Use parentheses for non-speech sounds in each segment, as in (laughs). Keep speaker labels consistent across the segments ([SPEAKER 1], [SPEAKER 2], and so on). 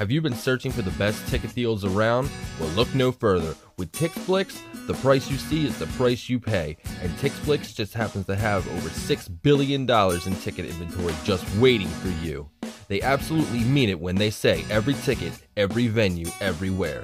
[SPEAKER 1] Have you been searching for the best ticket deals around? Well, look no further. With TixFlix, the price you see is the price you pay, and TixFlix just happens to have over $6 billion in ticket inventory just waiting for you. They absolutely mean it when they say every ticket, every venue, everywhere.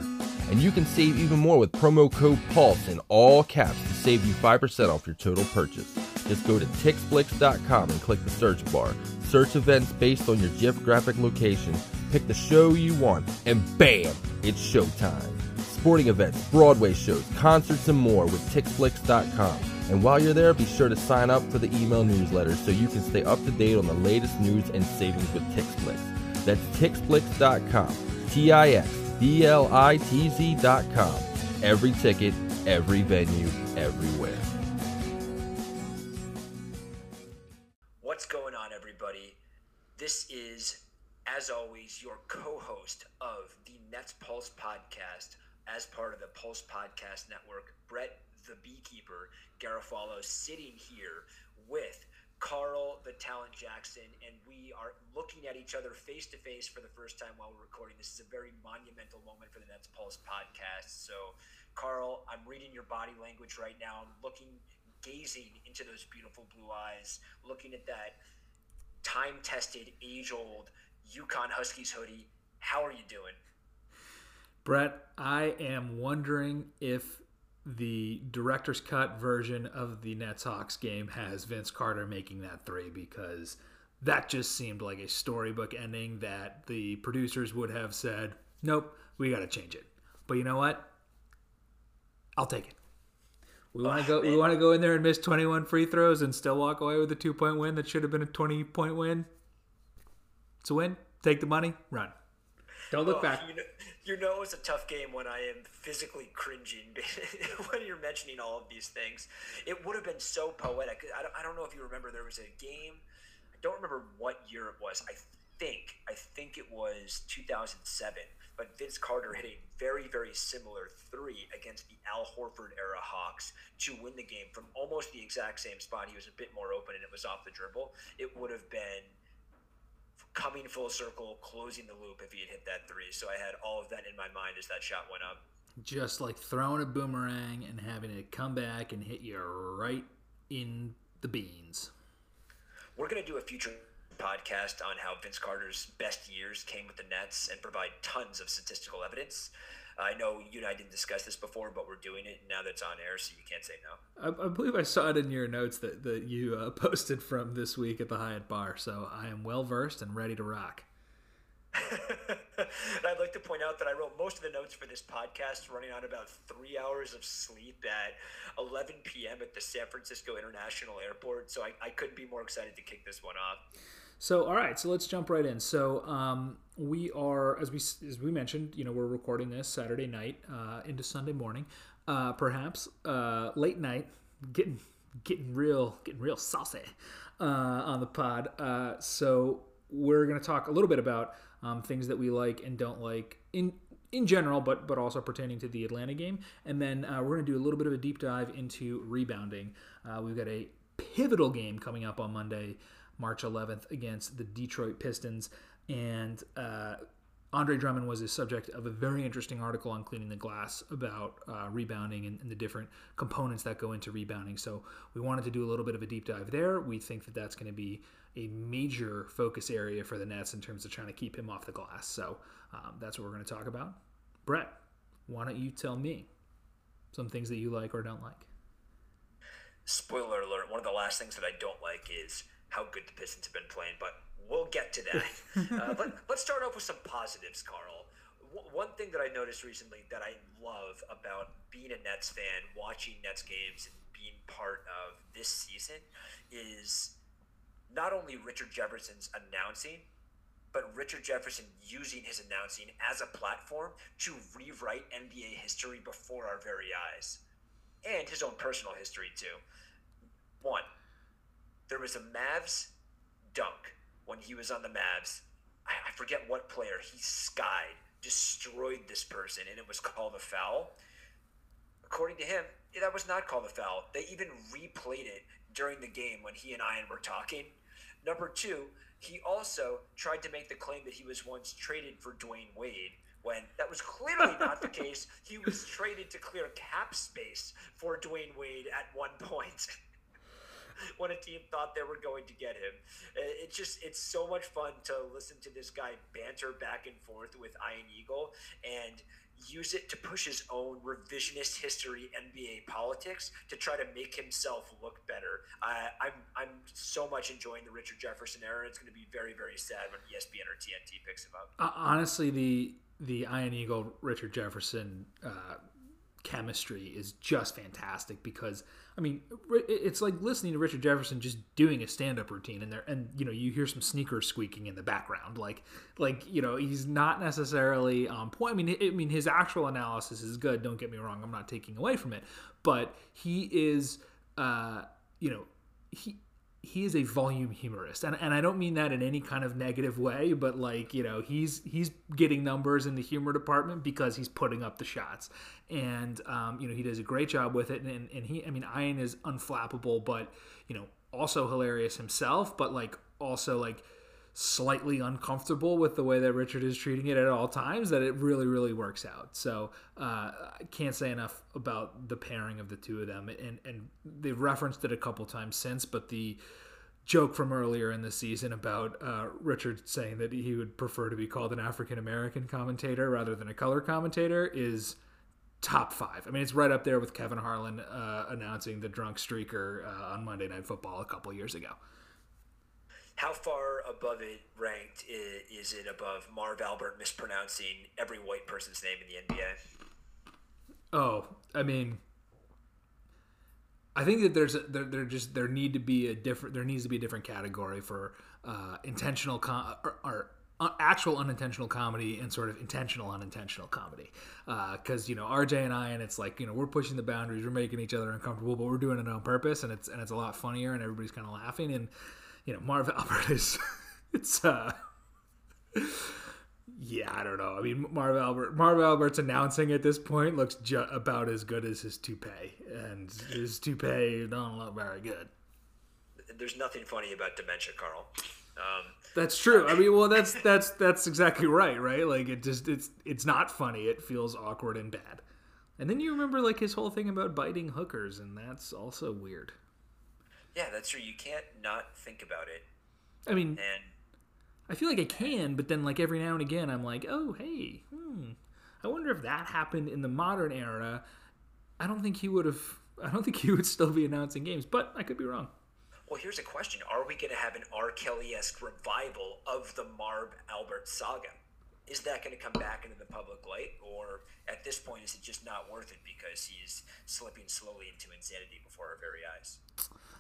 [SPEAKER 1] And you can save even more with promo code PULSE in all caps to save you 5% off your total purchase. Just go to TixFlix.com and click the search bar. Search events based on your geographic location pick the show you want, and bam, it's showtime. Sporting events, Broadway shows, concerts, and more with TixFlix.com. And while you're there, be sure to sign up for the email newsletter so you can stay up to date on the latest news and savings with TixFlix. That's TixFlix.com. T I X B L I T Z.com. Every ticket, every venue, everywhere.
[SPEAKER 2] What's going on, everybody? This is as always, your co host of the Nets Pulse podcast as part of the Pulse Podcast Network, Brett the Beekeeper Garofalo, sitting here with Carl the Talent Jackson, and we are looking at each other face to face for the first time while we're recording. This is a very monumental moment for the Nets Pulse podcast. So, Carl, I'm reading your body language right now. I'm looking, gazing into those beautiful blue eyes, looking at that time tested, age old UConn Huskies hoodie. How are you doing?
[SPEAKER 3] Brett, I am wondering if the director's cut version of the Nets Hawks game has Vince Carter making that three because that just seemed like a storybook ending that the producers would have said, nope, we got to change it. But you know what? I'll take it. We want to oh, go. We want to go in there and miss 21 free throws and still walk away with a two point win that should have been a 20 point win. It's a win. Take the money. Run. Don't look oh, back.
[SPEAKER 2] You know, you know it's a tough game when I am physically cringing (laughs) when you're mentioning all of these things. It would have been so poetic. I don't, I don't know if you remember, there was a game. I don't remember what year it was. I think, I think it was 2007. But Vince Carter hit a very, very similar three against the Al Horford era Hawks to win the game from almost the exact same spot. He was a bit more open and it was off the dribble. It would have been coming full circle, closing the loop if he had hit that three. So I had all of that in my mind as that shot went up.
[SPEAKER 3] Just like throwing a boomerang and having it come back and hit you right in the beans.
[SPEAKER 2] We're going to do a future podcast on how Vince Carter's best years came with the Nets and provide tons of statistical evidence. I know you and I didn't discuss this before, but we're doing it now that's on air, so you can't say no.
[SPEAKER 3] I, I believe I saw it in your notes that, that you uh, (laughs) posted from this week at the Hyatt Bar, so I am well versed and ready to rock. (laughs)
[SPEAKER 2] I'd like to point out that I wrote most of the notes for this podcast running on about three hours of sleep at 11 p.m. at the San Francisco International Airport, so I, I couldn't be more excited to kick this one off.
[SPEAKER 3] So, all right, so let's jump right in. So, um, we are, as we as we mentioned, you know, we're recording this Saturday night uh, into Sunday morning, uh, perhaps uh, late night, getting getting real getting real saucy uh, on the pod. Uh, so, we're going to talk a little bit about um, things that we like and don't like in in general, but but also pertaining to the Atlanta game, and then uh, we're going to do a little bit of a deep dive into rebounding. we've got a pivotal game coming up on Monday. March 11th against the Detroit Pistons. And uh, Andre Drummond was the subject of a very interesting article on cleaning the glass about uh, rebounding and, and, the different components that go into rebounding. So we wanted to do a little bit of a deep dive there. We think that that's going to be a major focus area for the Nets in terms of trying to keep him off the glass. So um, that's what we're going to talk about. Brett, why don't you tell me some things that you like or don't like?
[SPEAKER 2] Spoiler alert, one of the last things that I don't like is how good the Pistons have been playing, but we'll get to that. (laughs) uh, let, us start off with some positives, Carl. W- one thing that I noticed recently that I love about being a Nets fan, watching Nets games, and being part of this season is not only Richard Jefferson's announcing, but Richard Jefferson using his announcing as a platform to rewrite NBA history before our very eyes. And his own personal history, too. One, there was a Mavs dunk when he was on the Mavs. I, I forget what player. He skied, destroyed this person, and it was called a foul. According to him, that was not called a foul. They even replayed it during the game when he and Ian were talking. Number two, he also tried to make the claim that he was once traded for Dwyane Wade when that was clearly (laughs) not the case. He was traded to clear cap space for Dwyane Wade at one point. (laughs) when a team thought they were going to get him. It's just it's so much fun to listen to this guy banter back and forth with Ian Eagle and use it to push his own revisionist history NBA politics to try to make himself look better. I'm I'm so much enjoying the Richard Jefferson era. It's going to be very very sad when ESPN or TNT picks him up.
[SPEAKER 3] Uh, honestly, the the Ian Eagle Richard Jefferson uh, chemistry is just fantastic because I mean it's like listening to Richard Jefferson just doing a stand up routine and there and you know you hear some sneakers squeaking in the background. Like like you know he's not necessarily on point. I mean I mean his actual analysis is good don't get me wrong I'm not taking away from it but he is uh you know he he is a volume humorist. And, and i don't mean that in any kind of negative way but like you know he's he's getting numbers in the humor department because he's putting up the shots. And um, you know he does a great job with it. And, and he i mean ian is unflappable but you know also hilarious himself but like also like slightly uncomfortable with the way that Richard is treating it at all times that it really really works out. So uh, I can't say enough about the pairing of the two of them, and and they've referenced it a couple times since, but the joke from earlier in the season about uh, Richard saying that he would prefer to be called an African American commentator rather than a color commentator is top five. I mean, it's right up there with Kevin Harlan uh, announcing the drunk streaker uh, on Monday Night Football a couple years ago
[SPEAKER 2] how far above it ranked is, it above Marv Albert mispronouncing every white person's name in the NBA?
[SPEAKER 3] Oh, I mean, I think that there's a, there, there just there need to be a different there needs to be a different category for uh, intentional com- or, or uh, actual unintentional comedy and sort of intentional unintentional comedy because uh, you know RJ and I and it's like you know we're pushing the boundaries we're making each other uncomfortable but we're doing it on purpose and it's and it's a lot funnier and everybody's kind of laughing and you know, Marv (laughs) Albert is it's uh yeah, I don't know. I mean, Marv Albert, Marv Albert's announcing at this point looks ju- about as good as his toupee, and his toupee don't look very good.
[SPEAKER 2] There's nothing funny about dementia, Carl. Um,
[SPEAKER 3] that's true. I mean, well, (laughs) that's that's that's exactly right, right? Like it just it's it's not funny. It feels awkward and bad. And then you remember like his whole thing about biting hookers, and that's also weird.
[SPEAKER 2] Yeah, that's true. You can't not think about it.
[SPEAKER 3] I mean, and I feel like I can, but then like every now and again, I'm like, oh hey, hmm. I wonder if that happened in the modern era. I don't think he would have. I don't (laughs) think he would still be announcing games, but I could be wrong.
[SPEAKER 2] Well, here's a question: Are we going to have an R. Kelly-esque revival of the Marv Albert saga? Is that going to come back into the public light, or at this point, is it just not worth it because he's slipping slowly into insanity before our very eyes?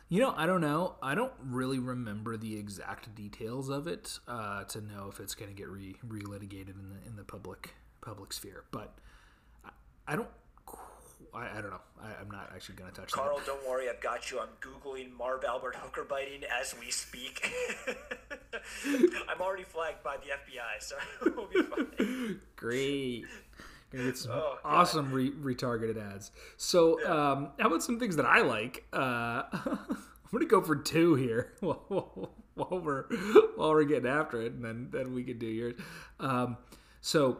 [SPEAKER 3] You know, I don't know. I don't really remember the exact details of it uh, to know if it's going to get re relitigated in the in the public public sphere. But I, I don't. I, I, don't know. I, am not actually going to touch
[SPEAKER 2] Carl,
[SPEAKER 3] that.
[SPEAKER 2] don't worry. I've got you. I'm googling Marv Albert hooker biting as we speak. (laughs) I'm already flagged by the FBI, so (laughs) we'll be fine.
[SPEAKER 3] Great. Gonna get some oh, awesome re- retargeted ads. So, um, how about some things that I like? Uh, (laughs) I'm gonna go for two here (laughs) while, while we're while we're getting after it, and then then we can do yours. Um, so,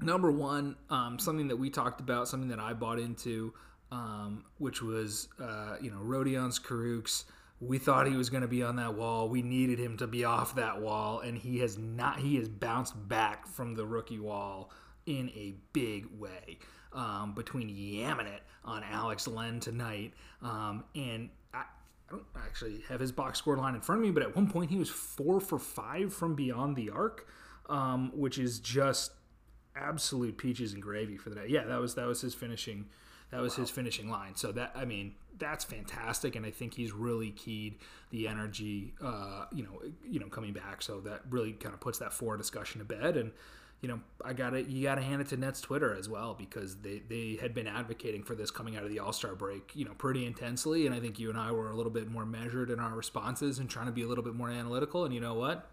[SPEAKER 3] number one, um, something that we talked about, something that I bought into, um, which was uh, you know Rodions Kurucs. We thought he was going to be on that wall. We needed him to be off that wall, and he has not. He has bounced back from the rookie wall in a big way um, between yamming it on Alex Len tonight. Um, and I, I, don't actually have his box score line in front of me, but at one point he was four for five from beyond the arc, um, which is just absolute peaches and gravy for the day. Yeah, that was that was his finishing. That was wow. his finishing line. So that I mean, that's fantastic, and I think he's really keyed the energy. Uh, you know, you know, coming back. So that really kind of puts that four discussion to bed. And you know, I got it. You got to hand it to Nets Twitter as well because they they had been advocating for this coming out of the All Star break, you know, pretty intensely. And I think you and I were a little bit more measured in our responses and trying to be a little bit more analytical. And you know what?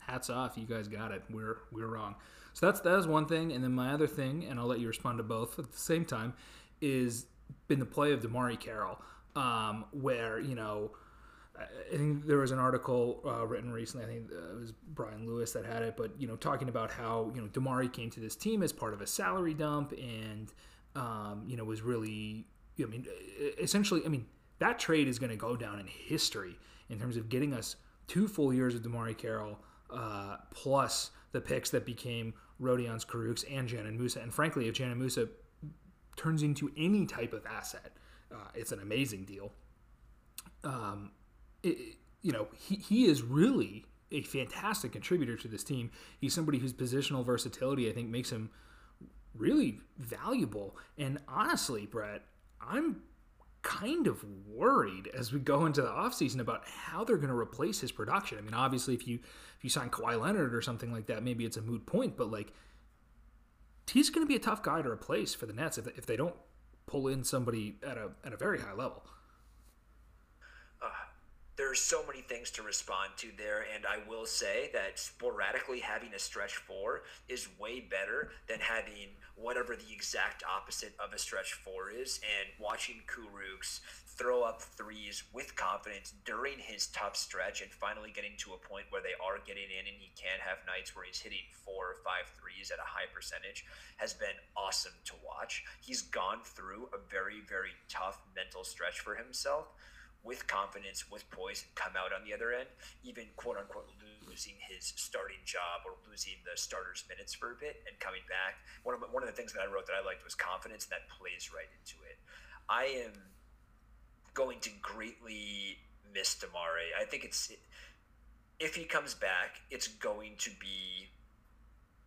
[SPEAKER 3] Hats off, you guys got it. We're we're wrong. So that's that is one thing. And then my other thing, and I'll let you respond to both at the same time, is been the play of DeMarre Carroll, um, where you know I think there was an article uh, written recently. I think uh, it was Brian Lewis that had it, but you know, talking about how you know DeMarre came to this team as part of a salary dump, and um, you know was really, I mean, essentially, I mean that trade is going to go down in history in terms of getting us two full years of DeMarre Carroll uh, plus the picks that became Rodions Kurucs and Dzanan Musa. And frankly, if Dzanan Musa turns into any type of asset, uh, it's an amazing deal. Um, it, you know, he, he is really a fantastic contributor to this team. He's somebody whose positional versatility, I think, makes him really valuable. And honestly, Brett, I'm kind of worried as we go into the offseason about how they're going to replace his production. I mean, obviously, if you if you sign Kawhi Leonard or something like that, maybe it's a moot point. But like, he's going to be a tough guy to replace for the Nets if, if they don't pull in somebody at a at a very high level
[SPEAKER 2] there's so many things to respond to there, and I will say that sporadically having a stretch four is way better than having whatever the exact opposite of a stretch four is. And watching Kurucs throw up threes with confidence during his tough stretch and finally getting to a point where they are getting in and he can have nights where he's hitting four or five threes at a high percentage has been awesome to watch. He's gone through a very, very tough mental stretch for himself with confidence, with poise, and come out on the other end, even quote unquote losing his starting job or losing the starter's minutes for a bit and coming back. One of, one of the things that I wrote that I liked was confidence, and that plays right into it. I am going to greatly miss DeMarre. I think it's if he comes back, it's going to be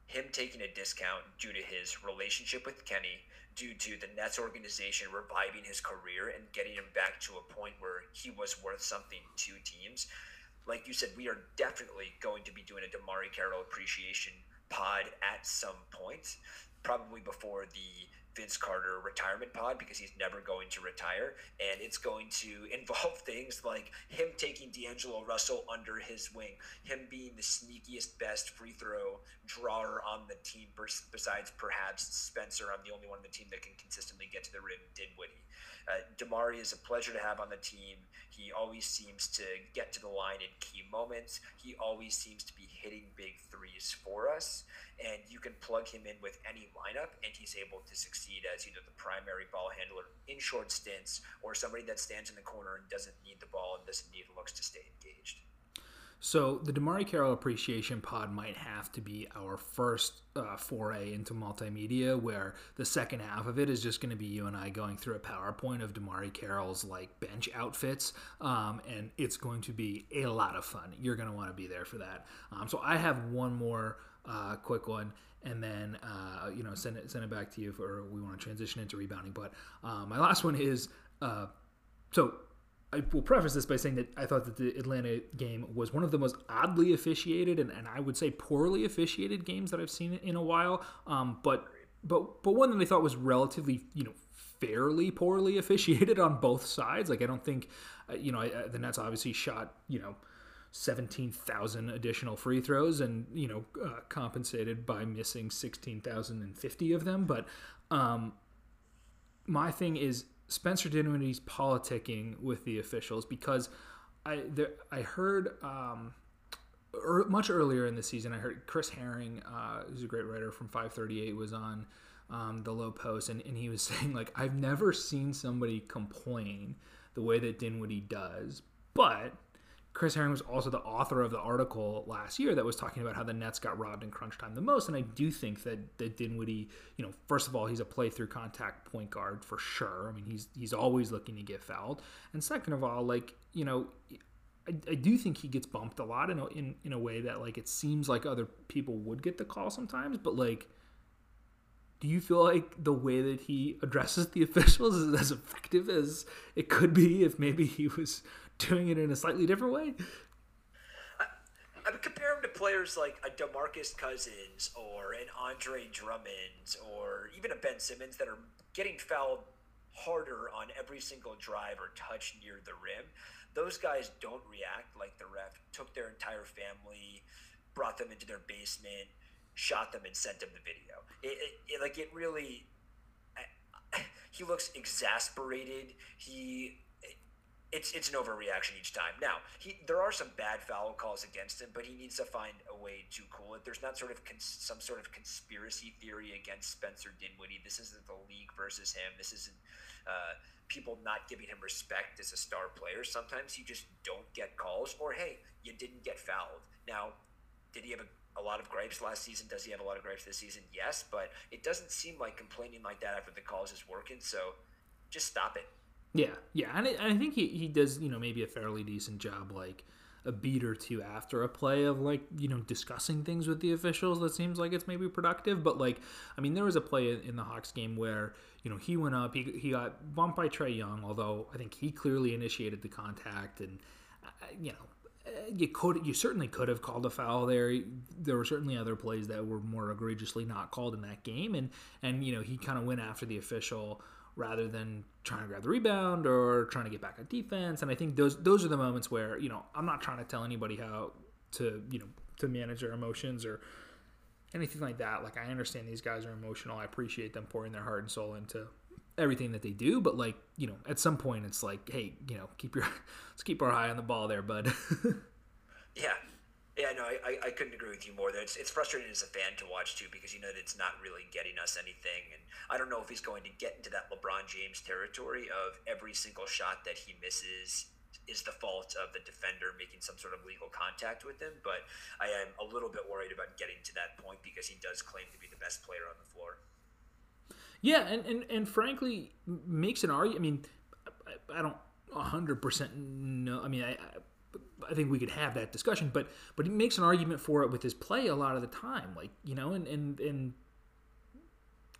[SPEAKER 2] him taking a discount due to his relationship with Kenny due to the Nets organization reviving his career and getting him back to a point where he was worth something to teams. Like you said, we are definitely going to be doing a DeMarre Carroll appreciation pod at some point, probably before the Vince Carter retirement pod because he's never going to retire. And it's going to (laughs) involve things like him taking D'Angelo Russell under his wing, him being the sneakiest, best free throw drawer on the team, besides perhaps Spencer. I'm the only one on the team that can consistently get to the rim, Dinwiddie. Uh, DeMarre is a pleasure to have on the team. He always seems to get to the line in key moments. He always seems to be hitting big threes for us and you can plug him in with any lineup, and he's able to succeed as either the primary ball handler in short stints or somebody that stands in the corner and doesn't need the ball and doesn't need looks to stay engaged.
[SPEAKER 3] So the DeMarre Carroll Appreciation Pod might have to be our first uh, foray into multimedia, where the second half of it is just going to be you and I going through a PowerPoint of DeMarre Carroll's like bench outfits, um, and it's going to be a lot of fun. You're going to want to be there for that. Um, so I have one more uh, quick one, and then uh, you know send it send it back to you for we want to transition into rebounding. But uh, my last one is uh, so. I will preface this by saying that I thought that the Atlanta game was one of the most oddly officiated and, and I would say poorly officiated games that I've seen in a while. Um, but but but one that I thought was relatively you know fairly poorly (laughs) officiated on both sides. Like I don't think uh, you know I, the Nets obviously shot you know 17,000 additional free throws and, you know, uh, compensated by missing 16,050 of them. But um, my thing is Spencer Dinwiddie's politicking with the officials because I there, I heard um, er, much earlier in the season, I heard Chris Herring, uh, who's a great writer from 538, was on um, the Lowe Post and, and he was (laughs) saying, like, I've never seen somebody complain the way that Dinwiddie does, but – Chris Herring was also the author of the article last year that was talking about how the Nets got robbed in crunch time the most. And I do think that that Dinwiddie, you know, first of all, he's a play through contact point guard for sure. I mean, he's he's always looking to get fouled. And second of all, like you know, I, I do think he gets bumped a lot in a, in in a way that like it seems like other people would get the call sometimes, but like. Do you feel like the way that he addresses the (laughs) officials is as effective as it could be if maybe he was doing it in a slightly different way.
[SPEAKER 2] I, I would compare him to players like a DeMarcus Cousins or an Andre Drummond or even a Ben Simmons that are getting fouled harder on every single drive or touch near the rim. Those guys don't react like the ref took their entire family, brought them into their basement, shot them, and sent them the video. It, it, it like it really. (laughs) he looks exasperated. He it's it's an overreaction each time. Now, he there are some bad foul calls against him, but he needs to find a way to cool it. There's not sort of cons- some sort of conspiracy theory against Spencer Dinwiddie. This isn't the league versus him. This isn't uh, people not giving him respect as a star player. Sometimes you just don't get calls, or hey, you didn't get fouled. Now, did he have a a lot of gripes last season. Does he have a lot of gripes this season? Yes, but it doesn't seem like complaining like that after the calls is working. So just stop it.
[SPEAKER 3] Yeah, yeah, and I, and I think he, he does you know maybe a fairly decent job like a beat or two after a play of like you know discussing things with the officials that seems like it's maybe productive but like i mean there was a play in the hawks game where you know he went up he, he got bumped by Trae Young although i think he clearly initiated the contact and uh, you know uh, you could you certainly could have called a foul there. There were certainly other plays that were more egregiously not called in that game and and you know he kind of went after the official rather than trying to grab the rebound or trying to get back on defense. And I think those those are the moments where you know I'm not trying to tell anybody how to you know to manage their emotions or anything like that. Like I understand these guys are emotional. I appreciate them pouring their heart and soul into everything that they do. But like you know, at some point it's like, hey, you know, keep your (laughs) let's keep our eye on the ball there, bud. (laughs)
[SPEAKER 2] yeah, yeah, no, I, I couldn't agree with you more. There, it's, it's frustrating as a fan to watch too because you know that it's not really getting us anything, and I don't know if he's going to get into that LeBron James territory of every single shot that he misses is the fault of the defender making some sort of legal contact with him. But I am a little bit worried about getting to that point because he does claim to be the best player on the floor.
[SPEAKER 3] Yeah, and and, and frankly makes an argument. I mean, I, I don't hundred percent know. I mean, I, I I think we could have that discussion, but but he makes an argument for it with his play a lot of the time, like you know, and and and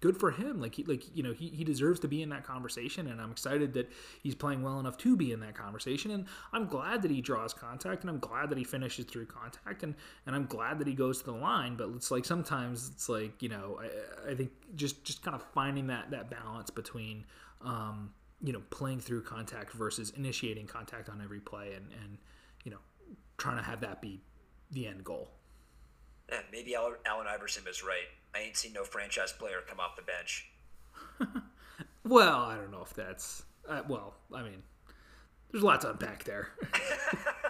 [SPEAKER 3] good for him. Like he like you know he, he deserves to be in that conversation, and I'm excited that he's playing well enough to be in that conversation. And I'm glad that he draws contact, and I'm glad that he finishes through contact, and and I'm glad that he goes to the line. But it's like sometimes it's like you know I, I think just just kind of finding that that balance between. Um, you know, playing through contact versus initiating contact on every play, and, and trying to have that be the end goal.
[SPEAKER 2] Yeah, maybe Allen Iverson is right. I ain't seen no franchise player come off the bench. (laughs)
[SPEAKER 3] well, I don't know if that's uh, well. I mean, there's a lot to unpack there. (laughs)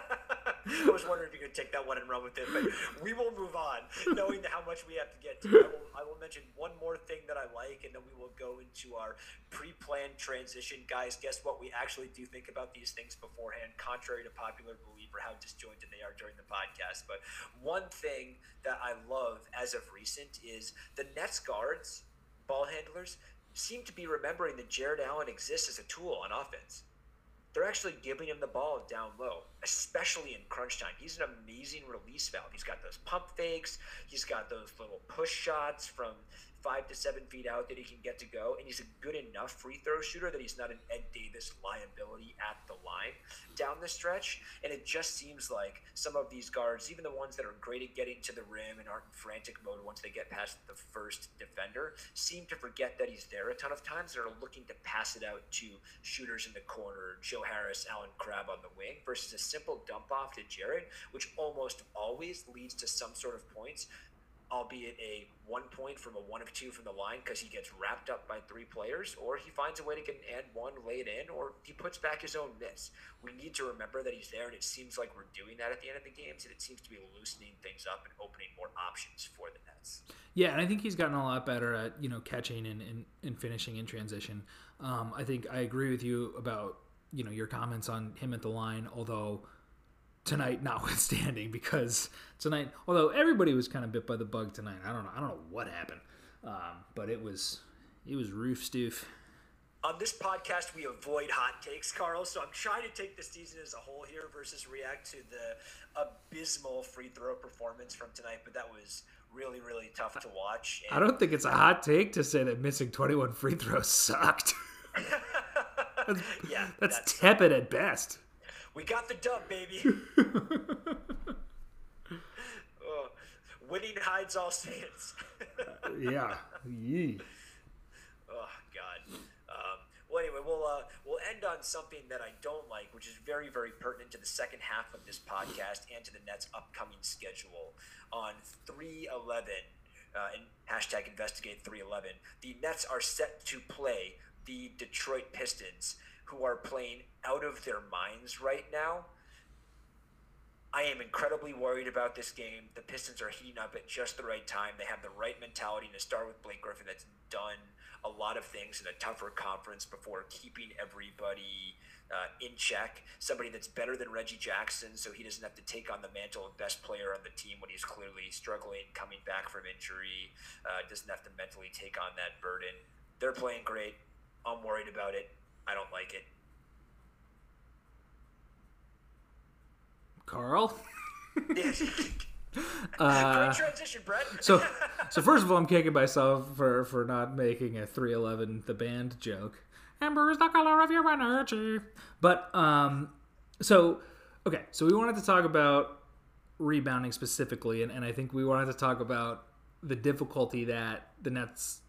[SPEAKER 2] I was wondering if you could take that one and run with it, but we will move on, knowing how much we have to get to. I will, I will mention one more thing that I like, and then we will go into our pre-planned transition. Guys, guess what? We actually do think about these things beforehand, contrary to popular belief or how disjointed they are during the podcast. But one thing that I love as of recent is the Nets guards, ball handlers, seem to be remembering that Jarrett Allen exists as a tool on offense they're actually giving him the ball down low, especially in crunch time. He's an amazing release valve. He's got those pump fakes. He's got those little push shots from five to seven feet out that he can get to go, and he's a good enough free throw shooter that he's not an Ed Davis liability at the line down the stretch. And it just seems like some of these guards, even the ones that are great at getting to the rim and aren't in frantic mode once they get past the first defender, seem to forget that he's there a ton of times are looking to pass it out to shooters in the corner, Joe Harris, Allen Crabbe on the wing, versus a simple dump off to Jarrett, which almost always leads to some sort of points albeit a one point from a one of two from the line because he gets wrapped up by three players, or he finds a way to get an and one laid in, or he puts back his own miss. We need to remember that he's there, and it seems like we're doing that at the end of the games, and it seems to be loosening things up and opening more options for the Nets.
[SPEAKER 3] Yeah, and I think he's gotten a lot better at you know catching and, and, and finishing in transition. Um, I think I agree with you about you know your comments on him at the line, although tonight (laughs) notwithstanding because tonight although everybody was kind of bit by the bug tonight i don't know i don't know what happened. Um, but it was it was roof stoof.
[SPEAKER 2] On this podcast we avoid hot takes carl so i'm trying to take the season as a whole here versus react to the abysmal free throw performance from tonight but that was really really tough to watch
[SPEAKER 3] and... i don't think it's a hot take to say that missing 21 free throws sucked. (laughs) That's, yeah that's, that's tepid at best
[SPEAKER 2] we got the dub, baby. (laughs) oh, winning hides all sins. (laughs)
[SPEAKER 3] yeah. Yee.
[SPEAKER 2] Oh God. Um, well, anyway, we'll uh, we'll end on something that I don't like, which is very very pertinent to the second half of this podcast and to the Nets' upcoming schedule. On three eleven, uh, and hashtag investigate three eleven, the Nets are set to play the Detroit Pistons who are playing out of their minds right now. I am incredibly worried about this game. The Pistons are heating up at just the right time. They have the right mentality to start with Blake Griffin that's done a lot of things in a tougher conference before keeping everybody uh, in check. Somebody that's better than Reggie Jackson, so he doesn't have to take on the mantle of best player on the team when he's clearly struggling, coming back from injury. Uh, doesn't have to mentally take on that burden. They're playing great. I'm worried about it. I don't like it.
[SPEAKER 3] Carl. (laughs)
[SPEAKER 2] Uh, Great transition, Brett.
[SPEAKER 3] so, (laughs) so first of all, I'm kicking myself for for not making a 311 the band joke. Amber is the color of your energy. But um, so okay, so we wanted to talk about rebounding specifically, and, and I think we wanted to talk about the difficulty that the Nets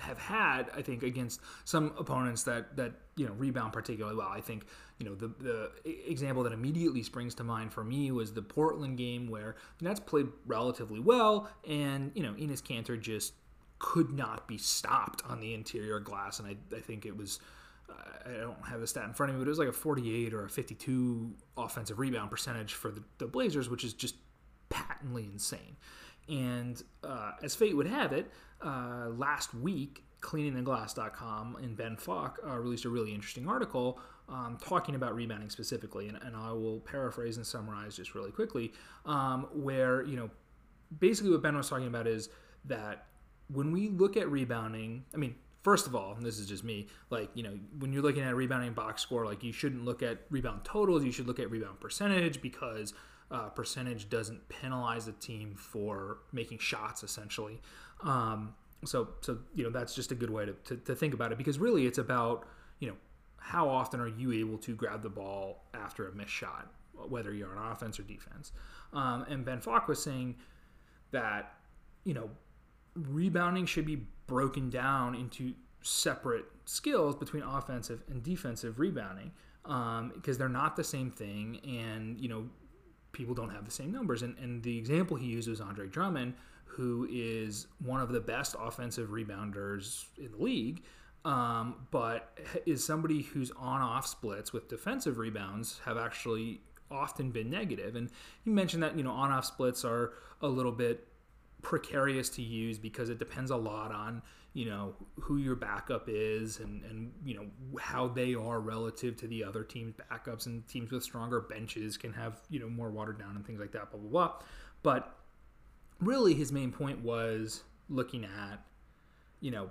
[SPEAKER 3] have had, I think, against some opponents that that you know rebound particularly well. I think you know the the example that immediately springs to mind for me was the Portland game where the Nets played relatively well, and you know Enes Kanter just could not be stopped on the interior glass, and I, I think it was. I don't have the stat in front of me, but it was like a 48 or a 52 offensive rebound percentage for the, the Blazers, which is just patently insane. And uh, as fate would have it, uh, last week, cleaningtheglass.com and Ben Falk uh, released a really interesting article um, talking about rebounding specifically. And, and, I will paraphrase and summarize just really quickly, um, where, you know, basically what Ben was talking about is that when we look at rebounding, I mean, first of all, this is just me, like, you know, when you're looking at rebounding box score, like, you shouldn't look at rebound totals, you should look at rebound percentage because uh, percentage doesn't penalize the team for making shots, essentially. Um, so, so you know, that's just a good way to, to, to think about it because really it's about, you know, how often are you able to grab the ball after a missed shot, whether you're on offense or defense. Um, and Ben Falk was saying that, you know, rebounding should be broken down into separate skills between offensive and defensive rebounding um, because they're not the same thing. And, you know, people don't have the same numbers. And, and the example he used was Andre Drummond, who is one of the best offensive rebounders in the league, um, but is somebody whose on off splits with defensive rebounds have actually often been negative. And you mentioned that, you know, on off splits are a little bit precarious to use because it depends a lot on you know who your backup is and and you know how they are relative to the other team's backups and teams with stronger benches can have you know more watered down and things like that blah blah blah. But really his main point was looking at you know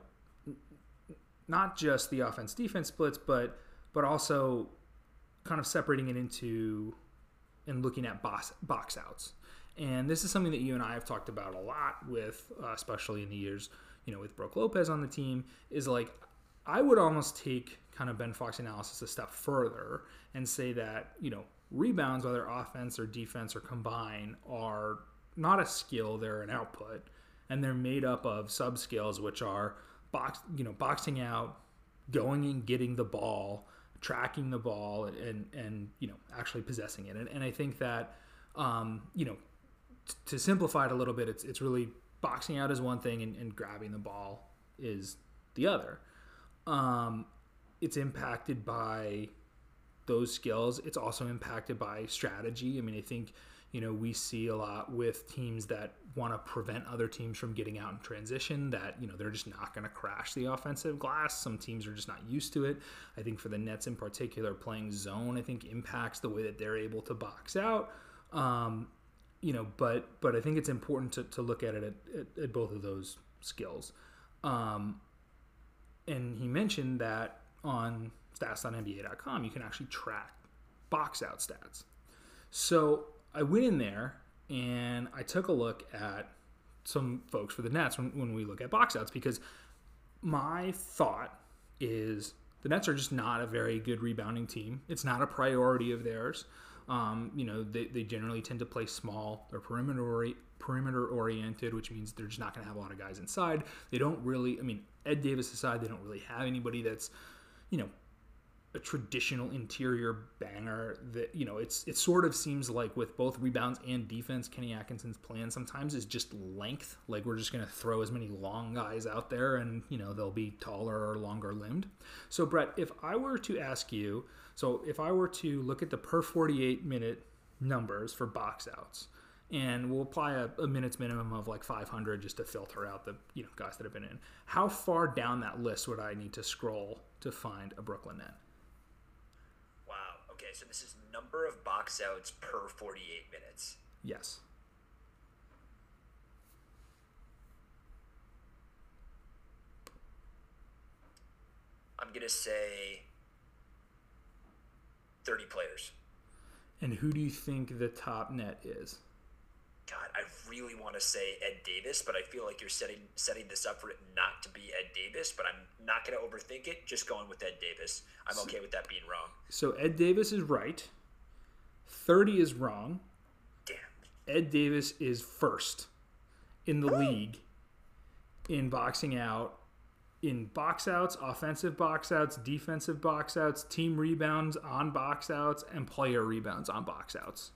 [SPEAKER 3] not just the offense defense splits but but also kind of separating it into and looking at box box outs. And this is something that you and I have talked about a lot with, uh, especially in the years, you know, with Brook Lopez on the team, is like I would almost take kind of Ben Falk's analysis a step further and say that, you know, rebounds, whether offense or defense or combined, are not a skill, they're an output. And they're made up of sub skills, which are box, you know, boxing out, going and getting the ball, tracking the ball, and and you know actually possessing it. And, and I think that um, you know to simplify it a little bit, it's it's really boxing out is one thing and, and grabbing the ball is the other. Um, it's impacted by those skills. It's also impacted by strategy. I mean, I think you know we see a lot with teams that want to prevent other teams from getting out in transition that you know they're just not going to crash the offensive glass some teams are just not used to it i think for the nets in particular playing zone i think impacts the way that they're able to box out um, you know, but but I think it's important to, to look at it at, at, at both of those skills. Um, and he mentioned that on stats.nba.com you can actually track box out stats. So I went in there and I took a look at some folks for the Nets when, when we look at box outs because my thought is the Nets are just not a very good rebounding team. It's not a priority of theirs. Um, you know, they, they generally tend to play small. They're perimeter perimeter oriented, which means they're just not going to have a lot of guys inside. They don't really. I mean, Ed Davis aside, they don't really have anybody that's, you know, a traditional interior banger that you know it's it sort of seems like with both rebounds and defense kenny atkinson's plan sometimes is just length like we're just going to throw as many long guys out there and you know they'll be taller or longer limbed so brett if i were to ask you so if i were to look at the per 48 minute numbers for box outs and we'll apply a, a, minutes minimum of like 500 just to filter out the you know guys that have been in. How far down that list would I need to scroll to find a Brooklyn net?
[SPEAKER 2] Okay, so this is number of box outs per 48 minutes.
[SPEAKER 3] Yes.
[SPEAKER 2] I'm gonna say 30 players.
[SPEAKER 3] And who do you think the top net is?
[SPEAKER 2] God, I really want to say Ed Davis, but I feel like you're setting setting this up for it not to be Ed Davis. But I'm not going to overthink it. Just going with Ed Davis. I'm so, okay with that being wrong.
[SPEAKER 3] So Ed Davis is right. Thirty is wrong.
[SPEAKER 2] Damn.
[SPEAKER 3] Ed Davis is first in the league in boxing out, in box outs, offensive box outs, defensive box outs, team rebounds on box outs, and player rebounds on box outs.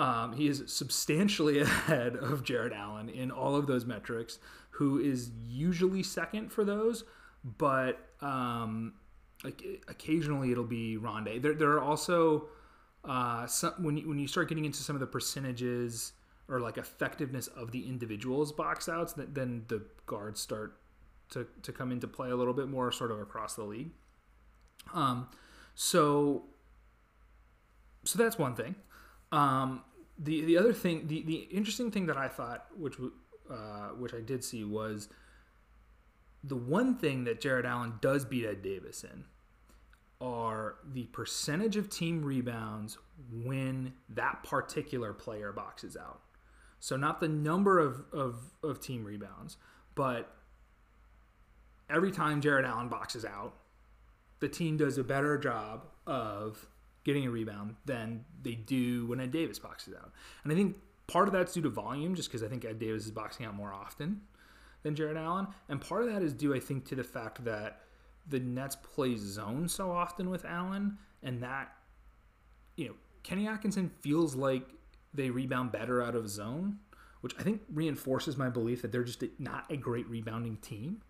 [SPEAKER 3] Um, he is substantially (laughs) ahead of Jarrett Allen in all of those metrics, who is usually second for those, but um, like occasionally it'll be Rondae. There, there are also uh, some, when you, when you start getting into some of the percentages or like effectiveness of the individuals box outs, then the guards start to, to come into play a little bit more, sort of across the league. Um, so so that's one thing. Um, the the other thing, the the interesting thing that I thought, which uh, which I did see, was the one thing that Jarrett Allen does beat Ed Davis in are the percentage of team rebounds when that particular player boxes out. So not the number of, of, of team rebounds, but every time Jarrett Allen boxes out, the team does a better job of getting a rebound than they do when Ed Davis boxes out. And I think part of that's due to volume, just because I think Ed Davis is boxing out more often than Jarrett Allen. And part of that is due, I think, to the fact that the Nets play zone so often with Allen, and that, you know, Kenny Atkinson feels like they rebound better out of zone, which I think reinforces my belief that they're just not a great rebounding team.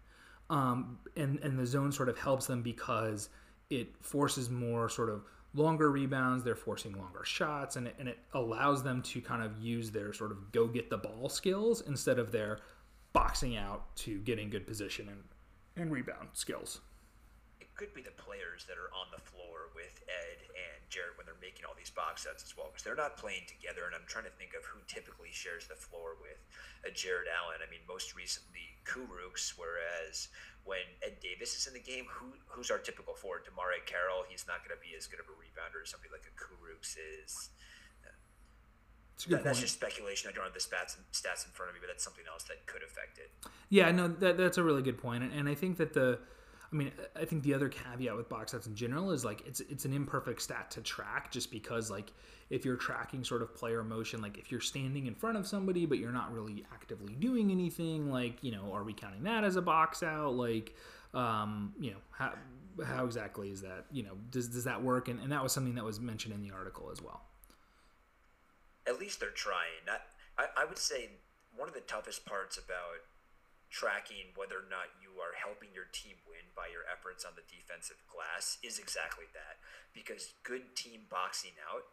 [SPEAKER 3] Um, and, and the zone sort of helps them because it forces more sort of longer rebounds, they're forcing longer shots, and it, and it allows them to kind of use their sort of go get the ball skills instead of their boxing out to getting good position and, and rebound skills.
[SPEAKER 2] It could be the players that are on the floor with Ed and Jarrett when they're making all these box sets as well, because they're not playing together. And I'm trying to think of who typically shares the floor with uh, a Jarrett Allen. I mean, most recently Kurucs, whereas when Ed Davis is in the game, who who's our typical forward? DeMarre Carroll, he's not going to be as good of a rebounder as somebody like a Kurucs is. That, that's just speculation. I don't have the stats stats in front of me, but that's something else that could affect it.
[SPEAKER 3] Yeah, no, that, that's a really good point, and, and I think that the I mean, I think the other caveat with box sets in general is like it's it's an imperfect stat to track just because like if you're tracking sort of player motion, like if you're standing in front of somebody but you're not really actively doing anything, like you know, are we counting that as a box out? Like, um, you know, how how exactly is that? You know, does does that work? And, and that was something that was mentioned in the article as well.
[SPEAKER 2] At least they're trying. I, I would say one of the toughest parts about tracking whether or not you are helping your team win by your efforts on the defensive glass is exactly that. Because good team boxing out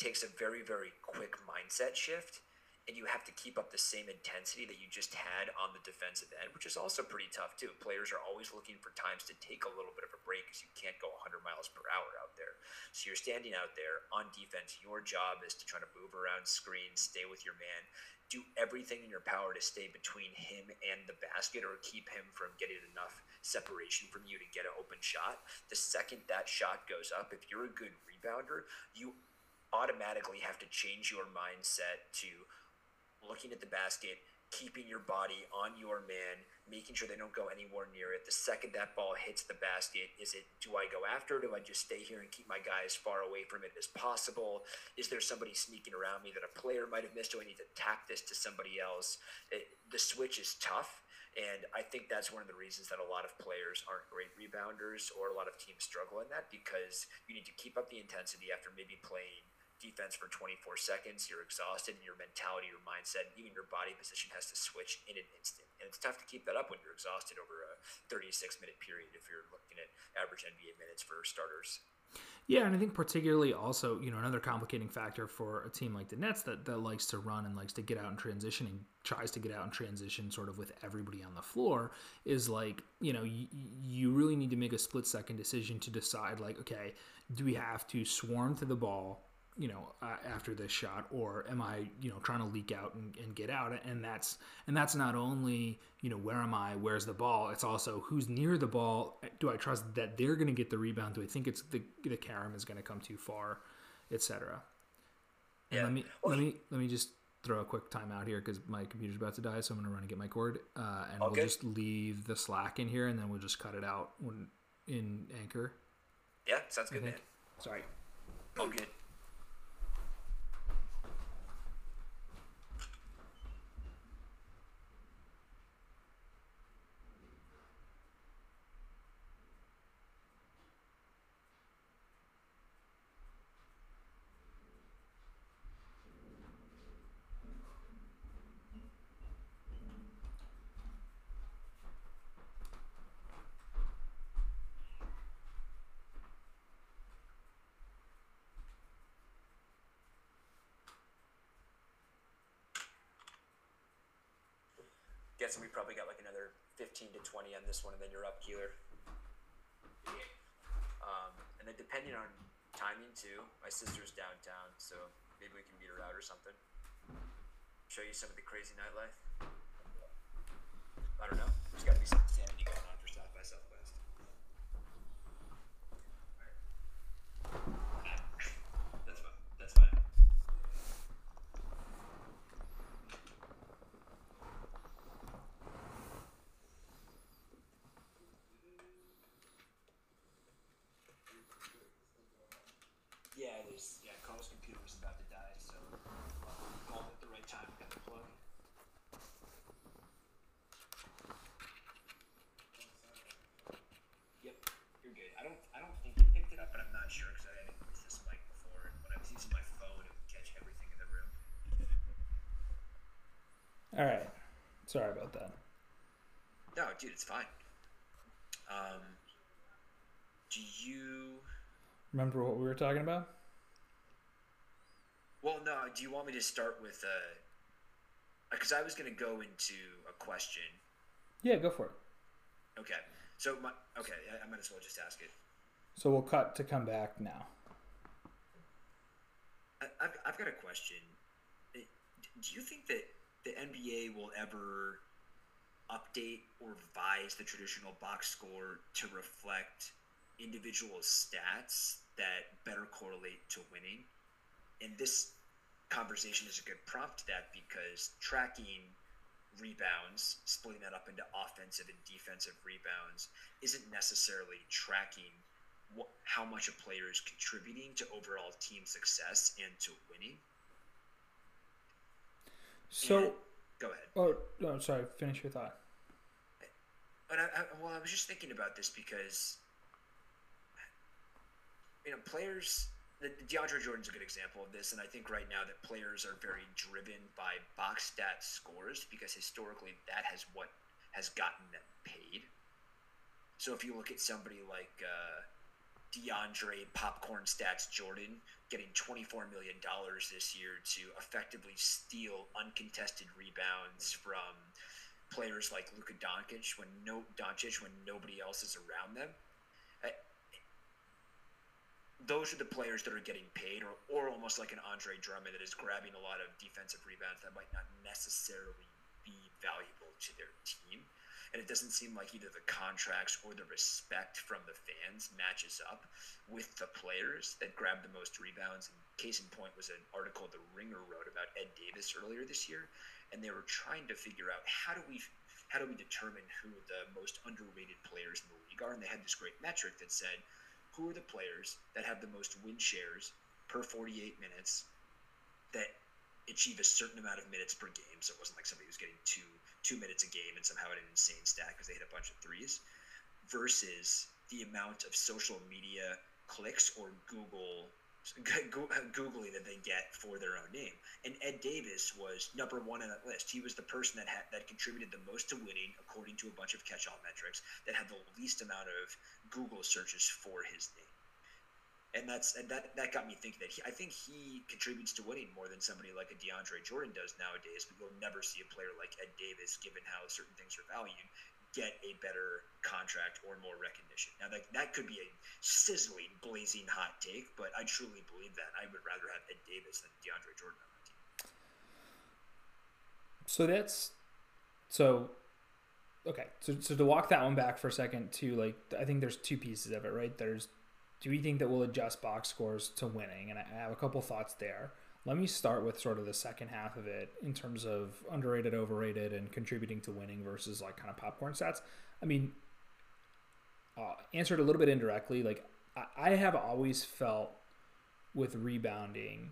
[SPEAKER 2] takes a very, very quick mindset shift and you have to keep up the same intensity that you just had on the defensive end, which is also pretty tough too. Players are always looking for times to take a little bit of a break because you can't go 100 miles per hour out there. So you're standing out there on defense. Your job is to try to move around screens, stay with your man, do everything in your power to stay between him and the basket or keep him from getting enough separation from you to get an open shot. The second that shot goes up, if you're a good rebounder, you automatically have to change your mindset to looking at the basket, keeping your body on your man, making sure they don't go anywhere near it. The second that ball hits the basket, is it do I go after? It? Do I just stay here and keep my guy as far away from it as possible? Is there somebody sneaking around me that a player might have missed? Do I need to tap this to somebody else? It, the switch is tough. And I think that's one of the reasons that a lot of players aren't great rebounders or a lot of teams struggle in that because you need to keep up the intensity after maybe playing defense for 24 seconds. You're exhausted, and your mentality, your mindset, even your body position has to switch in an instant. And it's tough to keep that up when you're exhausted over a 36 minute period if you're looking at average NBA minutes for starters.
[SPEAKER 3] Yeah, and I think particularly also, you know, another complicating factor for a team like the Nets that, that likes to run and likes to get out in transition and tries to get out in transition sort of with everybody on the floor is like, you know, you, you really need to make a split second decision to decide, like, okay, do we have to swarm to the ball you know uh, after this shot or am i you know trying to leak out and, and, get out? And that's and that's not only you know where am i where's the ball? It's also who's near the ball. Do i trust that they're going to get the rebound? Do i think it's the the carom is going to come too far etc yeah. let me let me let me just throw a quick timeout here because my computer's about to die so i'm going to run and get my cord uh, and okay. we'll just leave the slack in here and then we'll just cut it out when in anchor.
[SPEAKER 2] Yeah sounds good man.
[SPEAKER 3] Sorry.
[SPEAKER 2] Oh good guessing we probably got like another 15 to 20 on this one, and then you're up, Keeler. Um, and then depending on timing too, my sister's downtown, so maybe we can meet her out or something. Show you some of the crazy nightlife. I don't know. There's got to be some sanity going on for South by Southwest.
[SPEAKER 3] All right. Sorry about that.
[SPEAKER 2] No, dude, it's fine. Um, do you
[SPEAKER 3] remember what we were talking about?
[SPEAKER 2] Well, no. Do you want me to start with uh Because I was going to go into a question.
[SPEAKER 3] Yeah, go for it.
[SPEAKER 2] Okay. So my okay, I, I might as well just ask it.
[SPEAKER 3] So we'll cut to come back now.
[SPEAKER 2] I, I've, I've got a question. Do you think that the NBA will ever update or revise the traditional box score to reflect individual stats that better correlate to winning. And this conversation is a good prompt to that because tracking rebounds, splitting that up into offensive and defensive rebounds, isn't necessarily tracking what, how much a player is contributing to overall team success and to winning.
[SPEAKER 3] So, and,
[SPEAKER 2] go ahead.
[SPEAKER 3] Oh, oh, sorry. Finish your thought.
[SPEAKER 2] But I, I, well, I was just thinking about this because you know players. The, DeAndre Jordan's a good example of this, and I think right now that players are very driven by box stat scores because historically that has what has gotten them paid. So if you look at somebody like uh, DeAndre Popcorn Stats Jordan getting $24 million this year to effectively steal uncontested rebounds from players like Luka Doncic when no Doncic when nobody else is around them. Uh, those are the players that are getting paid, or, or almost like an Andre Drummond that is grabbing a lot of defensive rebounds that might not necessarily be valuable to their team and it doesn't seem like either the contracts or the respect from the fans matches up with the players that grab the most rebounds. And case in point was an article the Ringer wrote about Ed Davis earlier this year, and they were trying to figure out how do we how do we determine who the most underrated players in the league are, and they had this great metric that said who are the players that have the most win shares per 48 minutes that achieve a certain amount of minutes per game. So it wasn't like somebody was getting two two minutes a game and somehow had an insane stat because they hit a bunch of threes, versus the amount of social media clicks or Google (laughs) googling that they get for their own name. And Ed Davis was number one on that list. He was the person that had, that contributed the most to winning, according to a bunch of catch-all metrics, that had the least amount of Google searches for his name. And that's and that, that got me thinking that he, I think he contributes to winning more than somebody like a DeAndre Jordan does nowadays. But you'll never see a player like Ed Davis, given how certain things are valued, get a better contract or more recognition. Now, that, that could be a sizzling, blazing hot take, but I truly believe that. I would rather have Ed Davis than DeAndre Jordan on my team.
[SPEAKER 3] So that's so okay. So so to walk that one back for a second, to like I think there's two pieces of it, right? There's do we think that we'll adjust box scores to winning? And I have a couple thoughts there. Let me start with sort of the second half of it in terms of underrated, overrated, and contributing to winning versus like kind of popcorn stats. I mean, uh, answered a little bit indirectly. Like I, I have always felt with rebounding,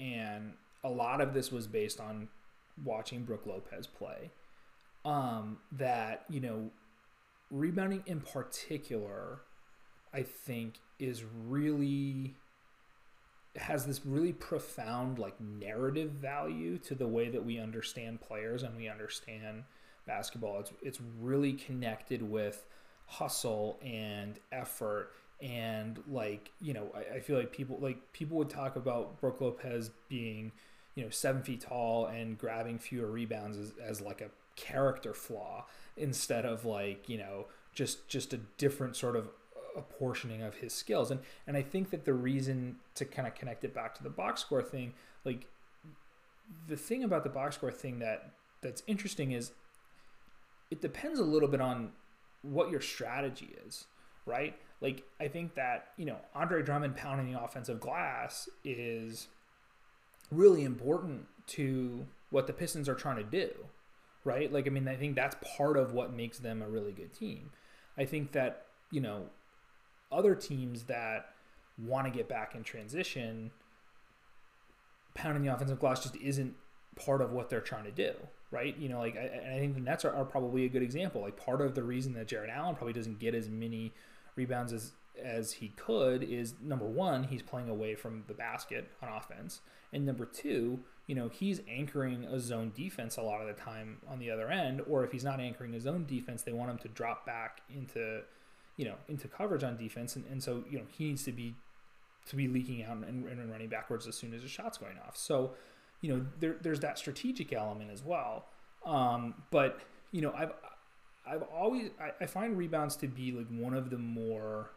[SPEAKER 3] and a lot of this was based on watching Brook Lopez play. Um, that you know, rebounding in particular, I think is really has this really profound like narrative value to the way that we understand players and we understand basketball. It's it's really connected with hustle and effort and like you know I, I feel like people like people would talk about Brook Lopez being you know seven feet tall and grabbing fewer rebounds as, as like a character flaw instead of like you know just just a different sort of apportioning of his skills. And and I think that the reason to kind of connect it back to the box score thing, like the thing about the box score thing that that's interesting is it depends a little bit on what your strategy is, right? Like I think that, you know, Andre Drummond pounding the offensive glass is really important to what the Pistons are trying to do, right? Like I mean, I think that's part of what makes them a really good team. I think that, you know, other teams that want to get back in transition, pounding the offensive glass just isn't part of what they're trying to do, right? You know, like I, I think the Nets are, are, probably a good example. Like part of the reason that Jarrett Allen probably doesn't get as many rebounds as as he could is number one, he's playing away from the basket on offense, and number two, you know, he's anchoring a zone defense a lot of the time on the other end, or if he's not anchoring his own defense, they want him to drop back into you know, into coverage on defense, and, and so you know he needs to be to be leaking out and, and running backwards as soon as a shot's going off. So, you know, there, there's that strategic element as well. Um, but you know, I've I've always I, I find rebounds to be like one of the more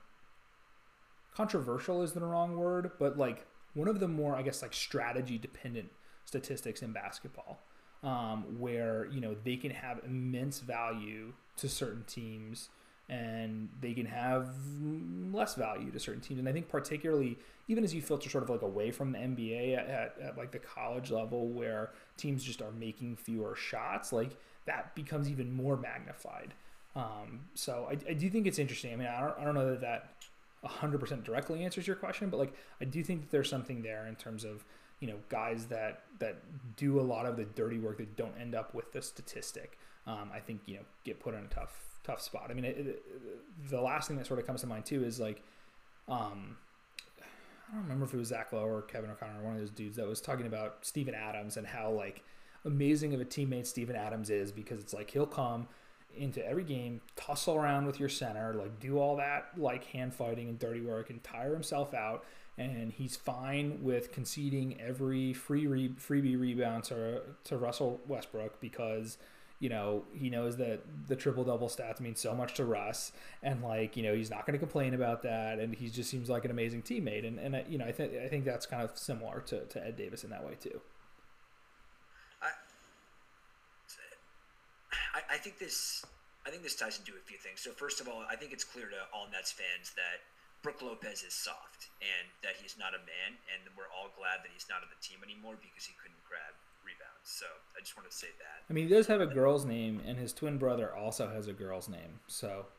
[SPEAKER 3] controversial is the wrong word, but like one of the more I guess like strategy dependent statistics in basketball, um, where you know they can have immense value to certain teams and they can have less value to certain teams. And I think particularly even as you filter sort of like away from the NBA at, at, at, like the college level where teams just are making fewer shots, like that becomes even more magnified. Um, so I, I do think it's interesting. I mean, I don't, I don't know that that 100% directly answers your question, but like I do think that there's something there in terms of you know guys that that do a lot of the dirty work that don't end up with the statistic. Um, I think you know get put in a tough tough spot. I mean, it, it, the last thing that sort of comes to mind too is like, um, I don't remember if it was Zach Lowe or Kevin O'Connor, or one of those dudes that was talking about Steven Adams and how like amazing of a teammate Steven Adams is because it's like he'll come into every game, tussle around with your center, like do all that like hand fighting and dirty work and tire himself out. And he's fine with conceding every free re- freebie rebound to, to Russell Westbrook because you know, he knows that the triple double stats mean so much to Russ, and like, you know, he's not going to complain about that, and he just seems like an amazing teammate, and and uh, you know, I think I think that's kind of similar to, to Ed Davis in that way too.
[SPEAKER 2] I, I think this I think this ties into a few things. So first of all, I think it's clear to all Nets fans that Brook Lopez is soft and that he's not a man, and we're all glad that he's not on the team anymore because he couldn't grab. So I just wanted to say that.
[SPEAKER 3] I mean, he does have a girl's name, and his twin brother also has a girl's name. So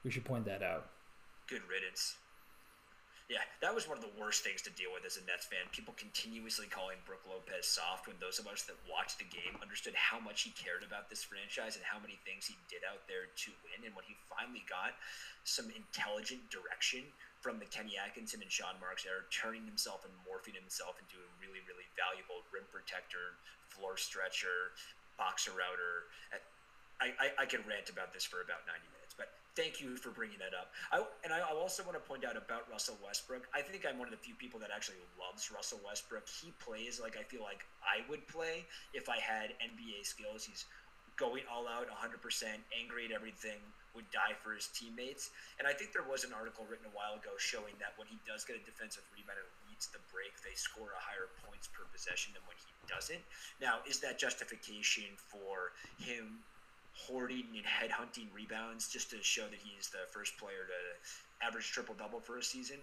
[SPEAKER 3] we should point that out.
[SPEAKER 2] Good riddance. Yeah, that was one of the worst things to deal with as a Nets fan. People continuously calling Brook Lopez soft when those of us that watched the game understood how much he cared about this franchise and how many things he did out there to win. And when he finally got some intelligent direction from the Kenny Atkinson and Sean Marks era, turning himself and morphing himself into a really, really valuable rim protector, floor stretcher, boxer router. I, I, I can rant about this for about 90 minutes, but thank you for bringing that up. I, and I also want to point out about Russell Westbrook. I think I'm one of the few people that actually loves Russell Westbrook. He plays like I feel like I would play if I had NBA skills. He's going all out 100%, angry at everything, would die for his teammates. And I think there was an article written a while ago showing that when he does get a defensive rebound leads the break, they score a higher points per possession than when he doesn't. Now, is that justification for him hoarding and headhunting rebounds just to show that he's the first player to average triple double for a season?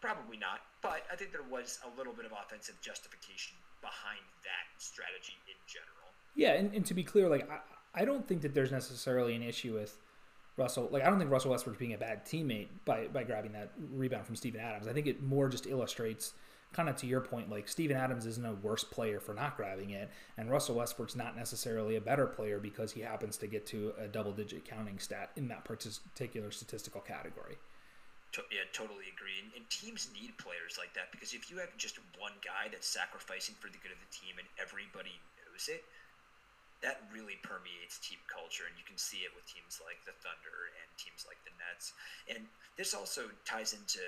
[SPEAKER 2] Probably not, but I think there was a little bit of offensive justification behind that strategy in general.
[SPEAKER 3] Yeah, and, and to be clear, like I, I don't think that there's necessarily an issue with Russell. Like I don't think Russell Westbrook's being a bad teammate by by grabbing that rebound from Steven Adams. I think it more just illustrates kind of to your point, like Steven Adams isn't a worse player for not grabbing it, and Russell Westbrook's not necessarily a better player because he happens to get to a double digit counting stat in that particular statistical category.
[SPEAKER 2] Yeah, totally agree. And, and, teams need players like that because if you have just one guy that's sacrificing for the good of the team and everybody knows it, that really permeates team culture. And you can see it with teams like the Thunder and teams like the Nets. And this also ties into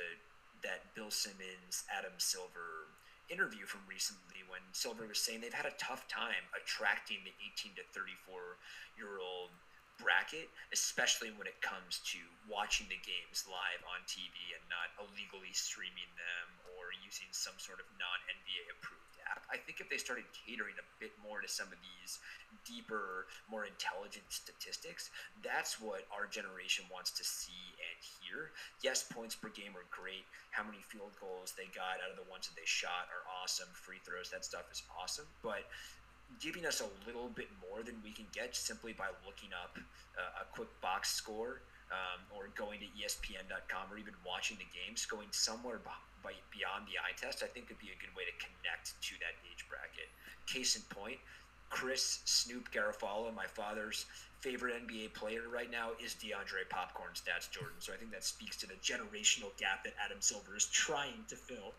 [SPEAKER 2] that Bill Simmons, Adam Silver interview from recently when Silver was saying they've had a tough time attracting the 18 to 34 year old bracket, especially when it comes to watching the games live on TV and not illegally streaming them or using some sort of non NBA approved app. I think if they started catering a bit more to some of these deeper, more intelligent statistics, that's what our generation wants to see and hear. Yes, points per game are great. How many field goals they got out of the ones that they shot are awesome. Free throws, that stuff is awesome. But giving us a little bit more than we can get simply by looking up uh, a quick box score um, or going to ESPN.com or even watching the games, going somewhere by, beyond the eye test, I think would be a good way to connect to that age bracket. Case in point, Chris Snoop Garofalo, my father's favorite NBA player right now, is DeAndre Popcorn Stats Jordan. So I think that speaks to the generational gap that Adam Silver is trying to fill.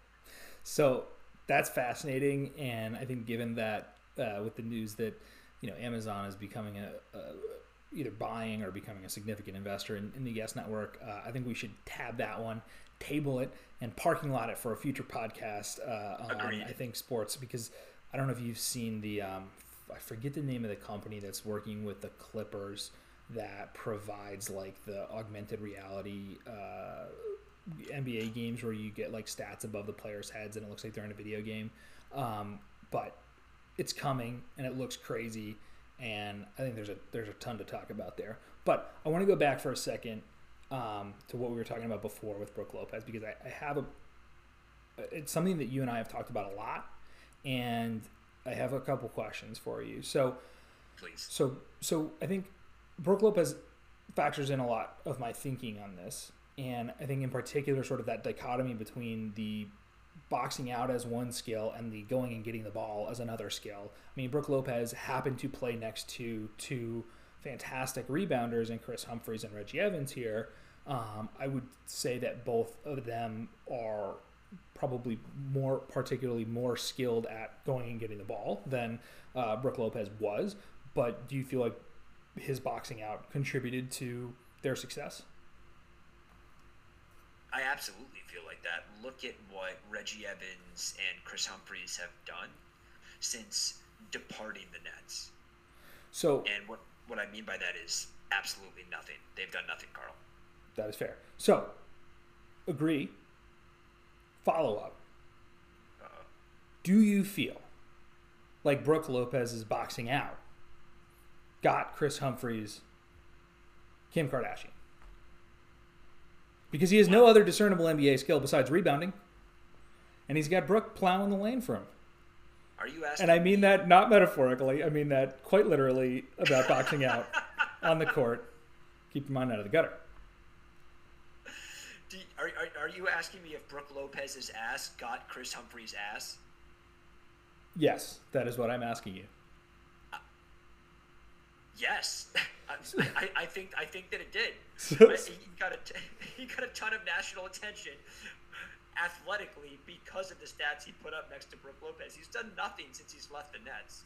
[SPEAKER 3] So that's fascinating, and I think given that uh, with the news that you know Amazon is becoming a, a either buying or becoming a significant investor in, in the Yes Network, uh, I think we should tab that one, table it, and parking lot it for a future podcast uh, on Agreed. I think sports because I don't know if you've seen the um, I forget the name of the company that's working with the Clippers that provides like the augmented reality uh, NBA games where you get like stats above the players' heads and it looks like they're in a video game. Um, but it's coming and it looks crazy and I think there's a there's a ton to talk about there. But I want to go back for a second um, to what we were talking about before with Brook Lopez because I, I have a it's something that you and I have talked about a lot, and I have a couple questions for you. So,
[SPEAKER 2] please.
[SPEAKER 3] So so I think Brook Lopez factors in a lot of my thinking on this, and I think in particular, sort of that dichotomy between the boxing out as one skill and the going and getting the ball as another skill. I mean, Brook Lopez happened to play next to two fantastic rebounders in Kris Humphries and Reggie Evans here. Um, I would say that both of them are probably more, particularly more skilled at going and getting the ball than uh, Brook Lopez was. But do you feel like his boxing out contributed to their success?
[SPEAKER 2] I absolutely feel like that. Look at what Reggie Evans and Kris Humphries have done since departing the Nets.
[SPEAKER 3] So,
[SPEAKER 2] and what what I mean by that is absolutely nothing. They've done nothing, Carl.
[SPEAKER 3] That is fair. So, agree. Follow up. Uh-oh. Do you feel like Brook Lopez is boxing out? Got Kris Humphries, Kim Kardashian because he has no other discernible NBA skill besides rebounding, and he's got Brook plowing the lane for him.
[SPEAKER 2] Are you asking?
[SPEAKER 3] And I mean that not metaphorically. I mean that quite literally about boxing out (laughs) on the court. Keep your mind out of the gutter.
[SPEAKER 2] You, are, are, are you asking me if Brook Lopez's ass got Kris Humphries' ass?
[SPEAKER 3] Yes, that is what I'm asking you.
[SPEAKER 2] Uh, yes, (laughs) (laughs) I, I, think I think that it did. He got a he got a ton of national attention athletically because of the stats he put up next to Brook Lopez. He's done nothing since he's left the Nets.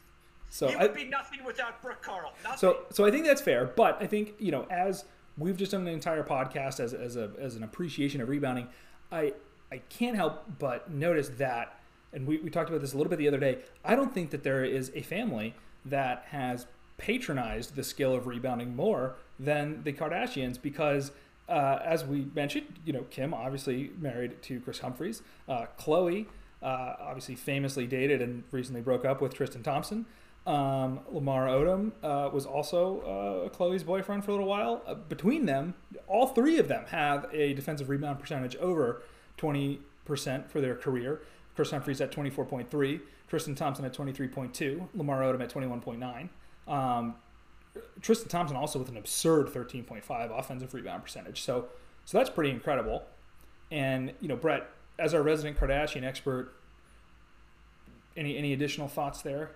[SPEAKER 3] So
[SPEAKER 2] he would be nothing without Brook Carl. Nothing.
[SPEAKER 3] So so I think that's fair, but I think you know as we've just done an entire podcast as, as a as an appreciation of rebounding, I I can't help but notice that, and we, we talked about this a little bit the other day. I don't think that there is a family that has patronized the skill of rebounding more than the Kardashians because. Uh, as we mentioned, you know, Kim obviously married to Kris Humphries. Uh, Khloe uh, obviously famously dated and recently broke up with Tristan Thompson. Um, Lamar Odom uh, was also uh, Khloe's boyfriend for a little while. Uh, between them, all three of them have a defensive rebound percentage over 20% for their career. Kris Humphries at 24.3, Tristan Thompson at 23.2, Lamar Odom at 21.9. Um, Tristan Thompson also with an absurd 13.5 offensive rebound percentage. So, so that's pretty incredible. And you know, Brett, as our resident Kardashian expert, any any additional thoughts there?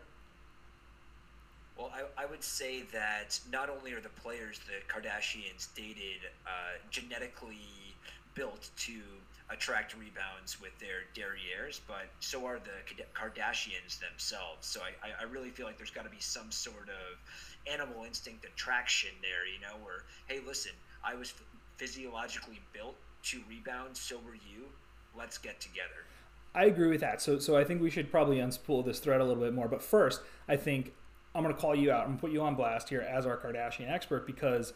[SPEAKER 2] Well, I, I would say that not only are the players the Kardashians dated uh, genetically built to attract rebounds with their derrieres, but so are the Kardashians themselves. So I, I really feel like there's got to be some sort of animal instinct attraction there, you know, where, hey, listen, I was physiologically built to rebound, so were you. Let's get together.
[SPEAKER 3] I agree with that. So, so I think we should probably unspool this thread a little bit more. But first, I think I'm going to call you out. To put you on blast here as our Kardashian expert because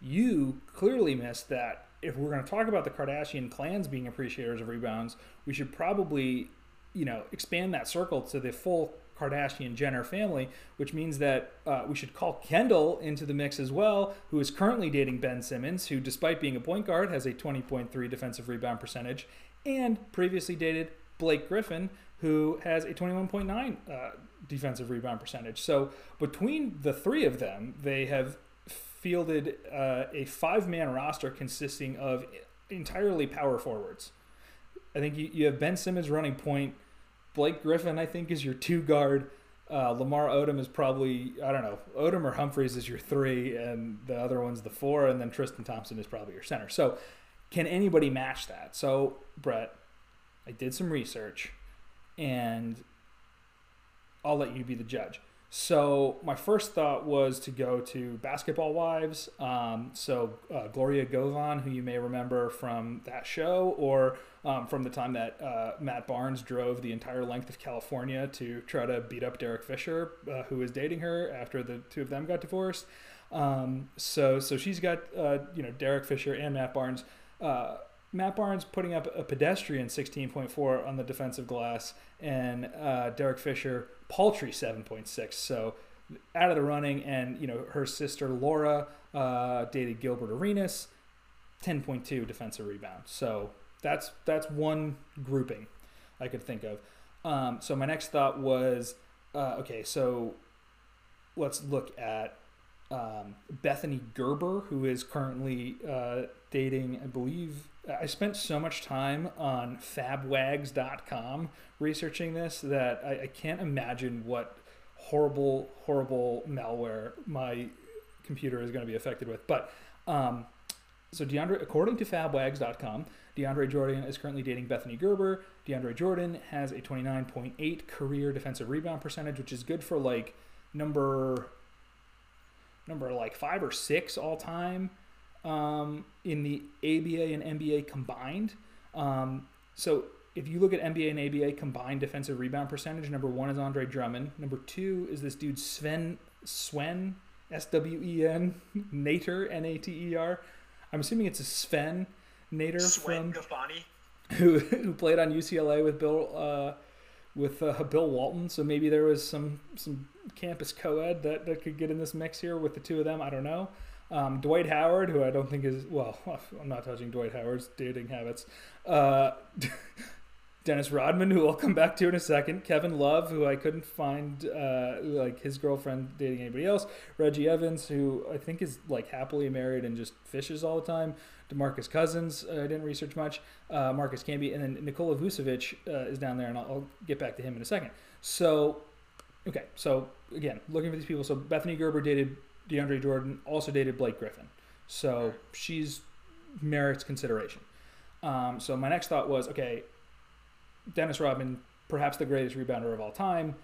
[SPEAKER 3] you clearly missed that if we're going to talk about the Kardashian clans being appreciators of rebounds, we should probably, you know, expand that circle to the full Kardashian Jenner family, which means that uh, we should call Kendall into the mix as well, who is currently dating Ben Simmons, who, despite being a point guard, has a 20.3 defensive rebound percentage, and previously dated Blake Griffin, who has a 21.9 uh, defensive rebound percentage. So between the three of them, they have fielded uh, a five man roster consisting of entirely power forwards. I think you, you have Ben Simmons running point. Blake Griffin, I think, is your two guard. Uh, Lamar Odom is probably, I don't know, Odom or Humphries is your three, and the other one's the four, and then Tristan Thompson is probably your center. So, can anybody match that? So, Brett, I did some research, and I'll let you be the judge. So my first thought was to go to Basketball Wives. Um, so uh, Gloria Govan, who you may remember from that show, or um, from the time that uh, Matt Barnes drove the entire length of California to try to beat up Derek Fisher, uh, who was dating her after the two of them got divorced. Um, so so she's got uh, you know Derek Fisher and Matt Barnes. Matt Barnes putting up a pedestrian 16.4 on the defensive glass, and uh, Derek Fisher paltry 7.6. So out of the running, and you know her sister Laura uh, dated Gilbert Arenas, 10.2 defensive rebound. So that's that's one grouping I could think of. Um, so my next thought was, uh, okay, so let's look at um, Bethany Gerber, who is currently uh, dating, I believe. I spent so much time on fabwags.com researching this that I, I can't imagine what horrible, horrible malware my computer is going to be affected with. But um, so DeAndre, according to fabwags.com, DeAndre Jordan is currently dating Bethany Gerber. DeAndre Jordan has a 29.8 career defensive rebound percentage, which is good for like number number like five or six all time um, in the ABA and NBA combined. Um, so if you look at NBA and ABA combined defensive rebound percentage, number one is Andre Drummond. Number two is this dude Sven Swen S W E N (laughs) Nater N A T E R. I'm assuming it's a Sven Nater
[SPEAKER 2] Sven from Gaffani. (laughs)
[SPEAKER 3] Who, who played on UCLA with Bill uh, with uh, Bill Walton. So maybe there was some some campus co-ed that, that could get in this mix here with the two of them. I don't know. Um, Dwight Howard, who I don't think is well, (laughs) I'm not touching Dwight Howard's dating habits. Uh, (laughs) Dennis Rodman, who I'll come back to in a second. Kevin Love, who I couldn't find uh, like his girlfriend dating anybody else. Reggie Evans, who I think is like happily married and just fishes all the time. Demarcus Cousins, uh, I didn't research much. Uh, Marcus Camby, and then Nikola Vucevic uh, is down there, and I'll, I'll get back to him in a second. So, okay, so again, looking for these people. So Bethany Gerber dated DeAndre Jordan, also dated Blake Griffin. So she's merits consideration. Um, so my next thought was, okay, Dennis Rodman, perhaps the greatest rebounder of all time.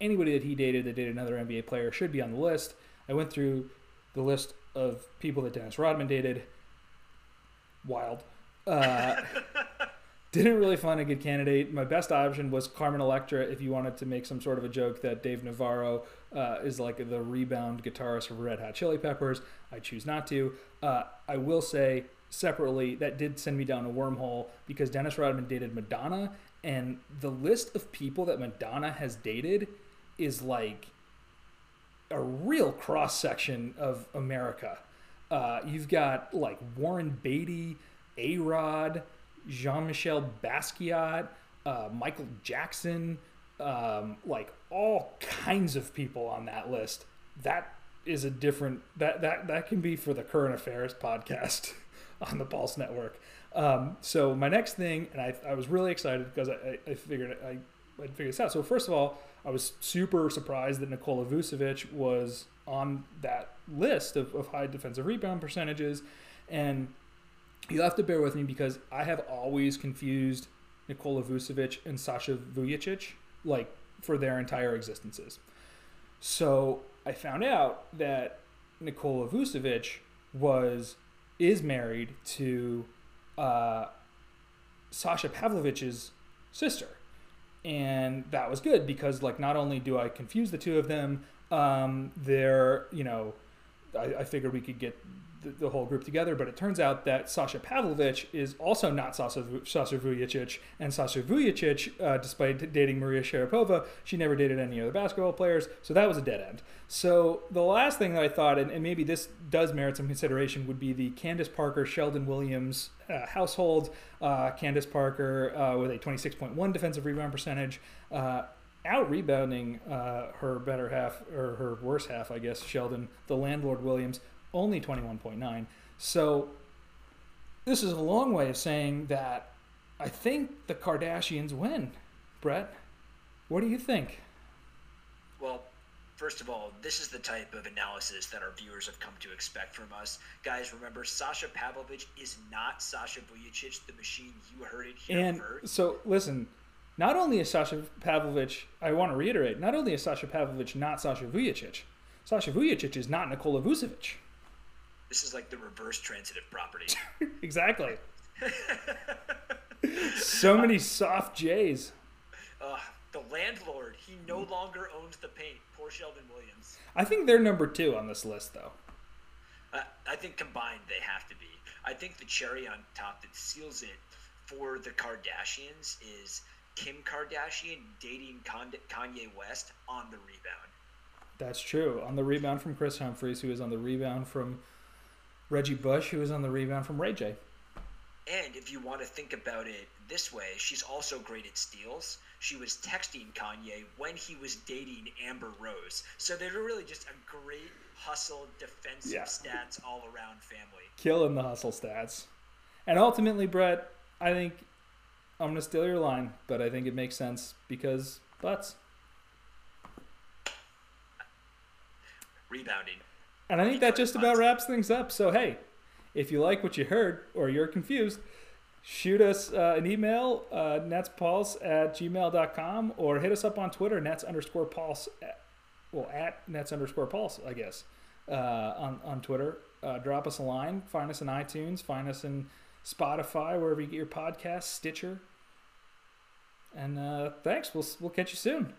[SPEAKER 3] Anybody that he dated that dated another NBA player should be on the list. I went through the list of people that Dennis Rodman dated. Wild. Uh, (laughs) didn't really find a good candidate. My best option was Carmen Electra if you wanted to make some sort of a joke that Dave Navarro uh, is like the rebound guitarist of Red Hot Chili Peppers. I choose not to. Uh, I will say separately that did send me down a wormhole because Dennis Rodman dated Madonna, and the list of people that Madonna has dated is like a real cross section of America. Uh, you've got like Warren Beatty, A Rod, Jean Michel Basquiat, uh, Michael Jackson, um, like all kinds of people on that list. That is a different that that that can be for the current affairs podcast (laughs) on the Pulse Network. Um, so my next thing, and I, I was really excited because I, I figured I I figured this out. So first of all, I was super surprised that Nikola Vucevic was on that list of, of high defensive rebound percentages, and you have to bear with me because I have always confused Nikola Vucevic and Sasha Vujacic like for their entire existences. So I found out that Nikola Vucevic was is married to uh, Sasha Pavlovic's sister, and that was good because like not only do I confuse the two of them, um, they're you know I, I figured we could get the, the, whole group together, but it turns out that Sasha Pavlovic is also not Sasha, Sasha Vujacic, and Sasha Vujacic, uh, despite dating Maria Sharapova, she never dated any other basketball players, so that was a dead end. So the last thing that I thought, and, and maybe this does merit some consideration, would be the Candace Parker Sheldon Williams uh, household. Uh, Candace Parker uh, with a 26.1 defensive rebound percentage uh, out rebounding uh, her better half or her worse half, I guess, Sheldon, the landlord Williams, only 21.9. So this is a long way of saying that I think the Kardashians win. Brett, what do you think?
[SPEAKER 2] Well, first of all, this is the type of analysis that our viewers have come to expect from us. Guys, remember, Sasha Pavlovic is not Sasha Vujacic, the machine you heard it here
[SPEAKER 3] and
[SPEAKER 2] first.
[SPEAKER 3] So, listen, not only is Sasha Pavlovic, I want to reiterate, not only is Sasha Pavlovic not Sasha Vujacic, Sasha Vujacic is not Nikola Vucevic.
[SPEAKER 2] This is like the reverse transitive property. (laughs)
[SPEAKER 3] exactly. (laughs) so many soft J's.
[SPEAKER 2] Uh, the landlord, he no longer owns the paint. Poor Sheldon Williams.
[SPEAKER 3] I think they're number two on this list, though.
[SPEAKER 2] Uh, I think combined they have to be. I think the cherry on top that seals it for the Kardashians is Kim Kardashian dating Kanye West on the rebound.
[SPEAKER 3] That's true. On the rebound from Kris Humphries, who is on the rebound from Reggie Bush, who was on the rebound from Ray J.
[SPEAKER 2] And if you want to think about it this way, she's also great at steals. She was texting Kanye when he was dating Amber Rose. So they're really just a great hustle, defensive yeah. stats all around family.
[SPEAKER 3] Killing the hustle stats. And ultimately, Brett, I think I'm going to steal your line, but I think it makes sense because butts.
[SPEAKER 2] Rebounding.
[SPEAKER 3] And I think that just about wraps things up. So, hey, if you like what you heard or you're confused, shoot us uh, an email, uh, netspulse at gmail.com, or hit us up on Twitter, nets underscore pulse, at, well, at nets underscore pulse, I guess, uh, on, on Twitter. Uh, drop us a line. Find us in iTunes. Find us in Spotify, wherever you get your podcasts, Stitcher. And uh, thanks. We'll, we'll catch you soon.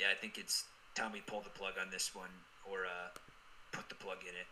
[SPEAKER 2] Yeah, I think it's time we pull the plug on this one or uh, put the plug in it.